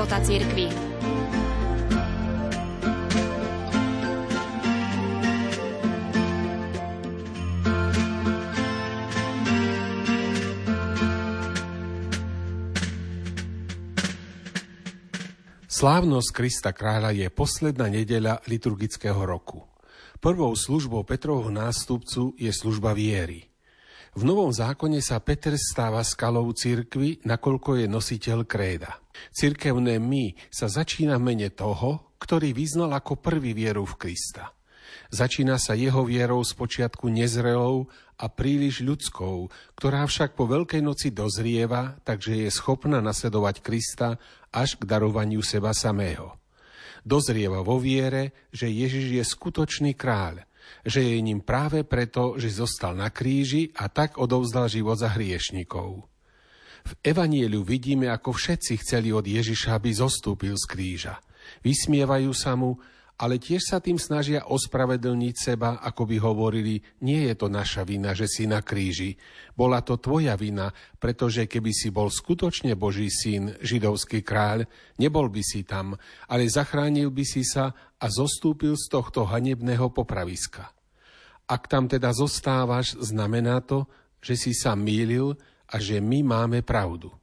života cirkvi. Slávnosť Krista kráľa je posledná nedeľa liturgického roku. Prvou službou Petrovho nástupcu je služba viery. V Novom zákone sa Peter stáva skalou cirkvy, nakoľko je nositeľ kréda. Cirkevné my sa začína v mene toho, ktorý vyznal ako prvý vieru v Krista. Začína sa jeho vierou z počiatku nezrelou a príliš ľudskou, ktorá však po Veľkej noci dozrieva, takže je schopná nasledovať Krista až k darovaniu seba samého. Dozrieva vo viere, že Ježiš je skutočný kráľ, že je ním práve preto, že zostal na kríži a tak odovzdal život za hriešnikov. V Evanieliu vidíme, ako všetci chceli od Ježiša, aby zostúpil z kríža. Vysmievajú sa mu, ale tiež sa tým snažia ospravedlniť seba, ako by hovorili, nie je to naša vina, že si na kríži. Bola to tvoja vina, pretože keby si bol skutočne Boží syn, židovský kráľ, nebol by si tam, ale zachránil by si sa a zostúpil z tohto hanebného popraviska. Ak tam teda zostávaš, znamená to, že si sa mýlil a že my máme pravdu.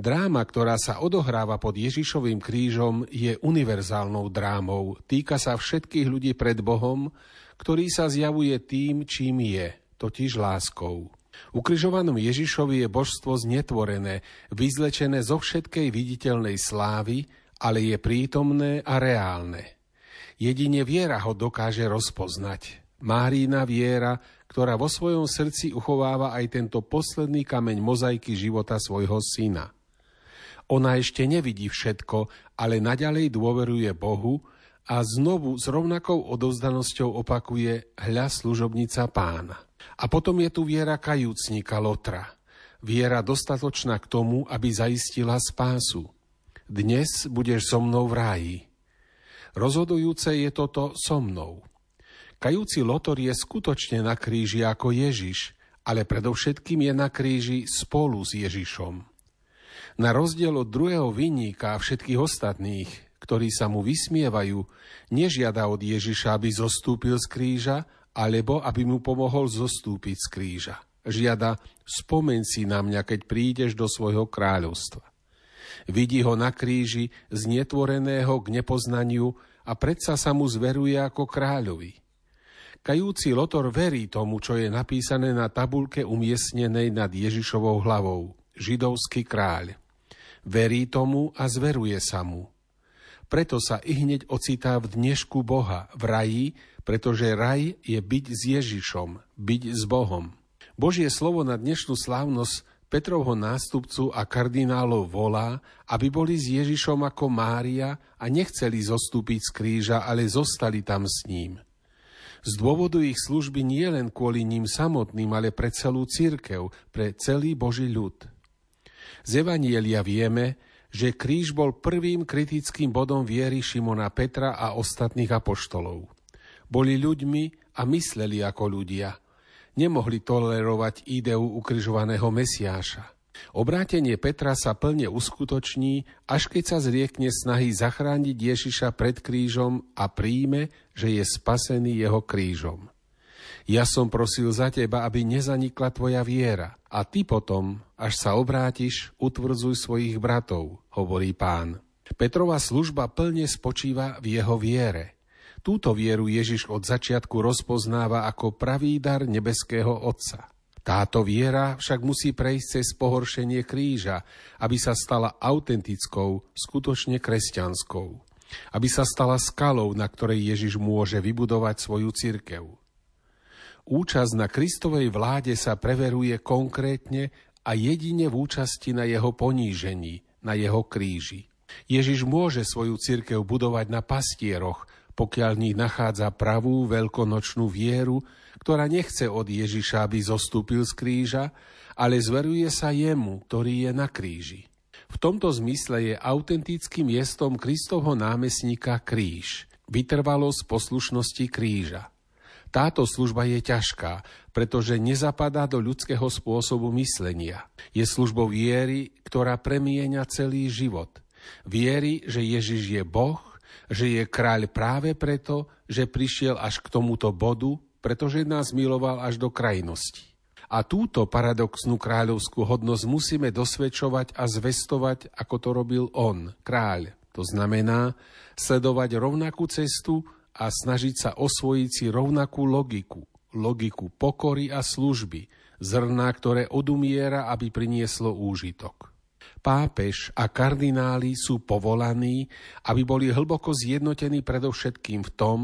Dráma, ktorá sa odohráva pod Ježišovým krížom, je univerzálnou drámou. Týka sa všetkých ľudí pred Bohom, ktorý sa zjavuje tým, čím je, totiž láskou. Ukrižovanom Ježišovi je božstvo znetvorené, vyzlečené zo všetkej viditeľnej slávy, ale je prítomné a reálne. Jedine viera ho dokáže rozpoznať. Márína viera, ktorá vo svojom srdci uchováva aj tento posledný kameň mozaiky života svojho syna. Ona ešte nevidí všetko, ale naďalej dôveruje Bohu a znovu s rovnakou odovzdanosťou opakuje hľa služobnica pána. A potom je tu viera kajúcnika Lotra. Viera dostatočná k tomu, aby zaistila spásu. Dnes budeš so mnou v ráji. Rozhodujúce je toto so mnou. Kajúci Lotor je skutočne na kríži ako Ježiš, ale predovšetkým je na kríži spolu s Ježišom. Na rozdiel od druhého vinníka a všetkých ostatných, ktorí sa mu vysmievajú, nežiada od Ježiša, aby zostúpil z kríža, alebo aby mu pomohol zostúpiť z kríža. Žiada, spomen si na mňa, keď prídeš do svojho kráľovstva. Vidí ho na kríži znetvoreného k nepoznaniu a predsa sa mu zveruje ako kráľovi. Kajúci Lotor verí tomu, čo je napísané na tabulke umiestnenej nad Ježišovou hlavou. Židovský kráľ. Verí tomu a zveruje sa mu. Preto sa i hneď ocitá v dnešku Boha, v raji, pretože raj je byť s Ježišom, byť s Bohom. Božie slovo na dnešnú slávnosť Petrovho nástupcu a kardinálov volá, aby boli s Ježišom ako Mária a nechceli zostúpiť z kríža, ale zostali tam s ním. Z dôvodu ich služby nie len kvôli ním samotným, ale pre celú církev, pre celý Boží ľud. Z Evanielia vieme, že kríž bol prvým kritickým bodom viery Šimona Petra a ostatných apoštolov. Boli ľuďmi a mysleli ako ľudia. Nemohli tolerovať ideu ukrižovaného Mesiáša. Obrátenie Petra sa plne uskutoční, až keď sa zriekne snahy zachrániť Ježiša pred krížom a príjme, že je spasený jeho krížom. Ja som prosil za teba, aby nezanikla tvoja viera. A ty potom, až sa obrátiš, utvrdzuj svojich bratov, hovorí pán. Petrova služba plne spočíva v jeho viere. Túto vieru Ježiš od začiatku rozpoznáva ako pravý dar nebeského Otca. Táto viera však musí prejsť cez pohoršenie kríža, aby sa stala autentickou, skutočne kresťanskou. Aby sa stala skalou, na ktorej Ježiš môže vybudovať svoju cirkev. Účasť na Kristovej vláde sa preveruje konkrétne a jedine v účasti na jeho ponížení, na jeho kríži. Ježiš môže svoju cirkev budovať na pastieroch, pokiaľ v nich nachádza pravú veľkonočnú vieru, ktorá nechce od Ježiša, aby zostúpil z kríža, ale zveruje sa jemu, ktorý je na kríži. V tomto zmysle je autentickým miestom Kristovho námestníka kríž, vytrvalosť poslušnosti kríža. Táto služba je ťažká, pretože nezapadá do ľudského spôsobu myslenia. Je službou viery, ktorá premieňa celý život. Viery, že Ježiš je Boh, že je kráľ práve preto, že prišiel až k tomuto bodu, pretože nás miloval až do krajnosti. A túto paradoxnú kráľovskú hodnosť musíme dosvedčovať a zvestovať, ako to robil on, kráľ. To znamená sledovať rovnakú cestu a snažiť sa osvojiť si rovnakú logiku, logiku pokory a služby, zrna, ktoré odumiera, aby prinieslo úžitok. Pápež a kardináli sú povolaní, aby boli hlboko zjednotení predovšetkým v tom,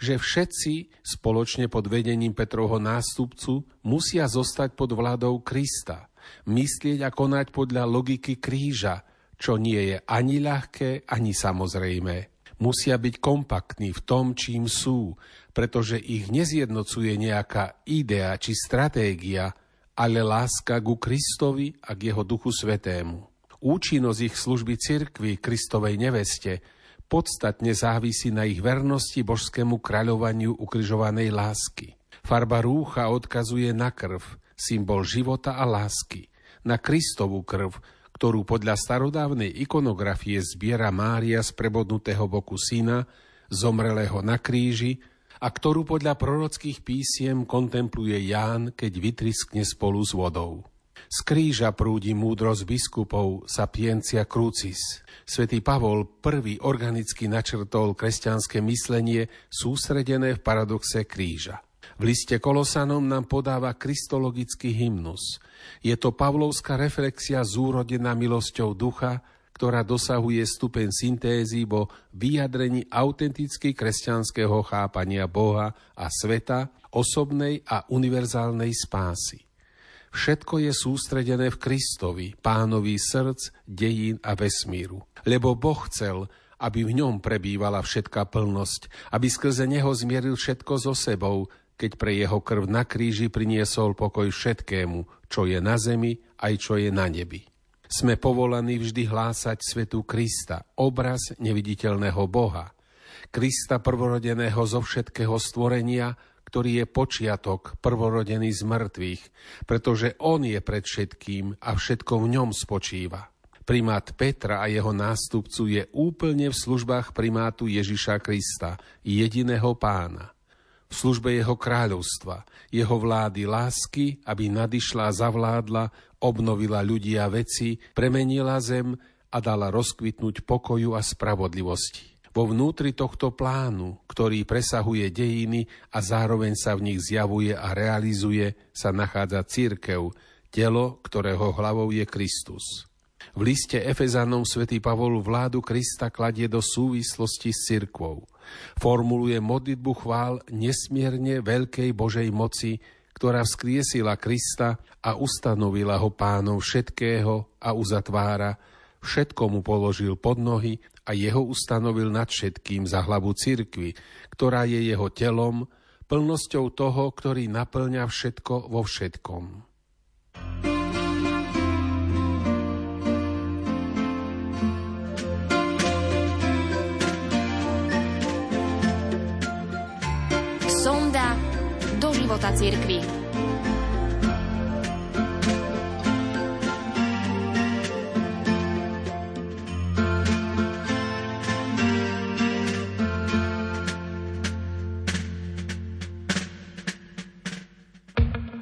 že všetci spoločne pod vedením Petrovho nástupcu musia zostať pod vládou Krista, myslieť a konať podľa logiky kríža, čo nie je ani ľahké, ani samozrejmé. Musia byť kompaktní v tom, čím sú, pretože ich nezjednocuje nejaká idea či stratégia, ale láska ku Kristovi a k jeho duchu svetému. Účinnosť ich služby cirkvi Kristovej neveste podstatne závisí na ich vernosti božskému kráľovaniu ukrižovanej lásky. Farba rúcha odkazuje na krv, symbol života a lásky, na Kristovú krv, ktorú podľa starodávnej ikonografie zbiera Mária z prebodnutého boku syna, zomrelého na kríži, a ktorú podľa prorockých písiem kontempluje Ján, keď vytriskne spolu s vodou. Z kríža prúdi múdrosť biskupov Sapiencia Crucis. Svetý Pavol prvý organicky načrtol kresťanské myslenie sústredené v paradoxe kríža. V liste Kolosanom nám podáva kristologický hymnus. Je to pavlovská reflexia zúrodená milosťou ducha, ktorá dosahuje stupeň syntézy vo vyjadrení autenticky kresťanského chápania Boha a sveta, osobnej a univerzálnej spásy. Všetko je sústredené v Kristovi, pánovi srdc, dejín a vesmíru. Lebo Boh chcel, aby v ňom prebývala všetká plnosť, aby skrze neho zmieril všetko so sebou, keď pre jeho krv na kríži priniesol pokoj všetkému, čo je na zemi aj čo je na nebi. Sme povolaní vždy hlásať svetu Krista, obraz neviditeľného Boha. Krista prvorodeného zo všetkého stvorenia, ktorý je počiatok, prvorodený z mŕtvych, pretože On je pred všetkým a všetko v ňom spočíva. Primát Petra a jeho nástupcu je úplne v službách primátu Ježiša Krista, jediného pána v službe jeho kráľovstva, jeho vlády lásky, aby nadišla zavládla, obnovila ľudí a veci, premenila zem a dala rozkvitnúť pokoju a spravodlivosti. Vo vnútri tohto plánu, ktorý presahuje dejiny a zároveň sa v nich zjavuje a realizuje, sa nachádza církev, telo, ktorého hlavou je Kristus. V liste Efezanom svätý Pavol vládu Krista kladie do súvislosti s cirkvou. Formuluje modlitbu chvál nesmierne veľkej Božej moci, ktorá vzkriesila Krista a ustanovila ho pánom všetkého a uzatvára, všetko mu položil pod nohy a jeho ustanovil nad všetkým za hlavu cirkvy, ktorá je jeho telom, plnosťou toho, ktorý naplňa všetko vo všetkom. života cirkvi.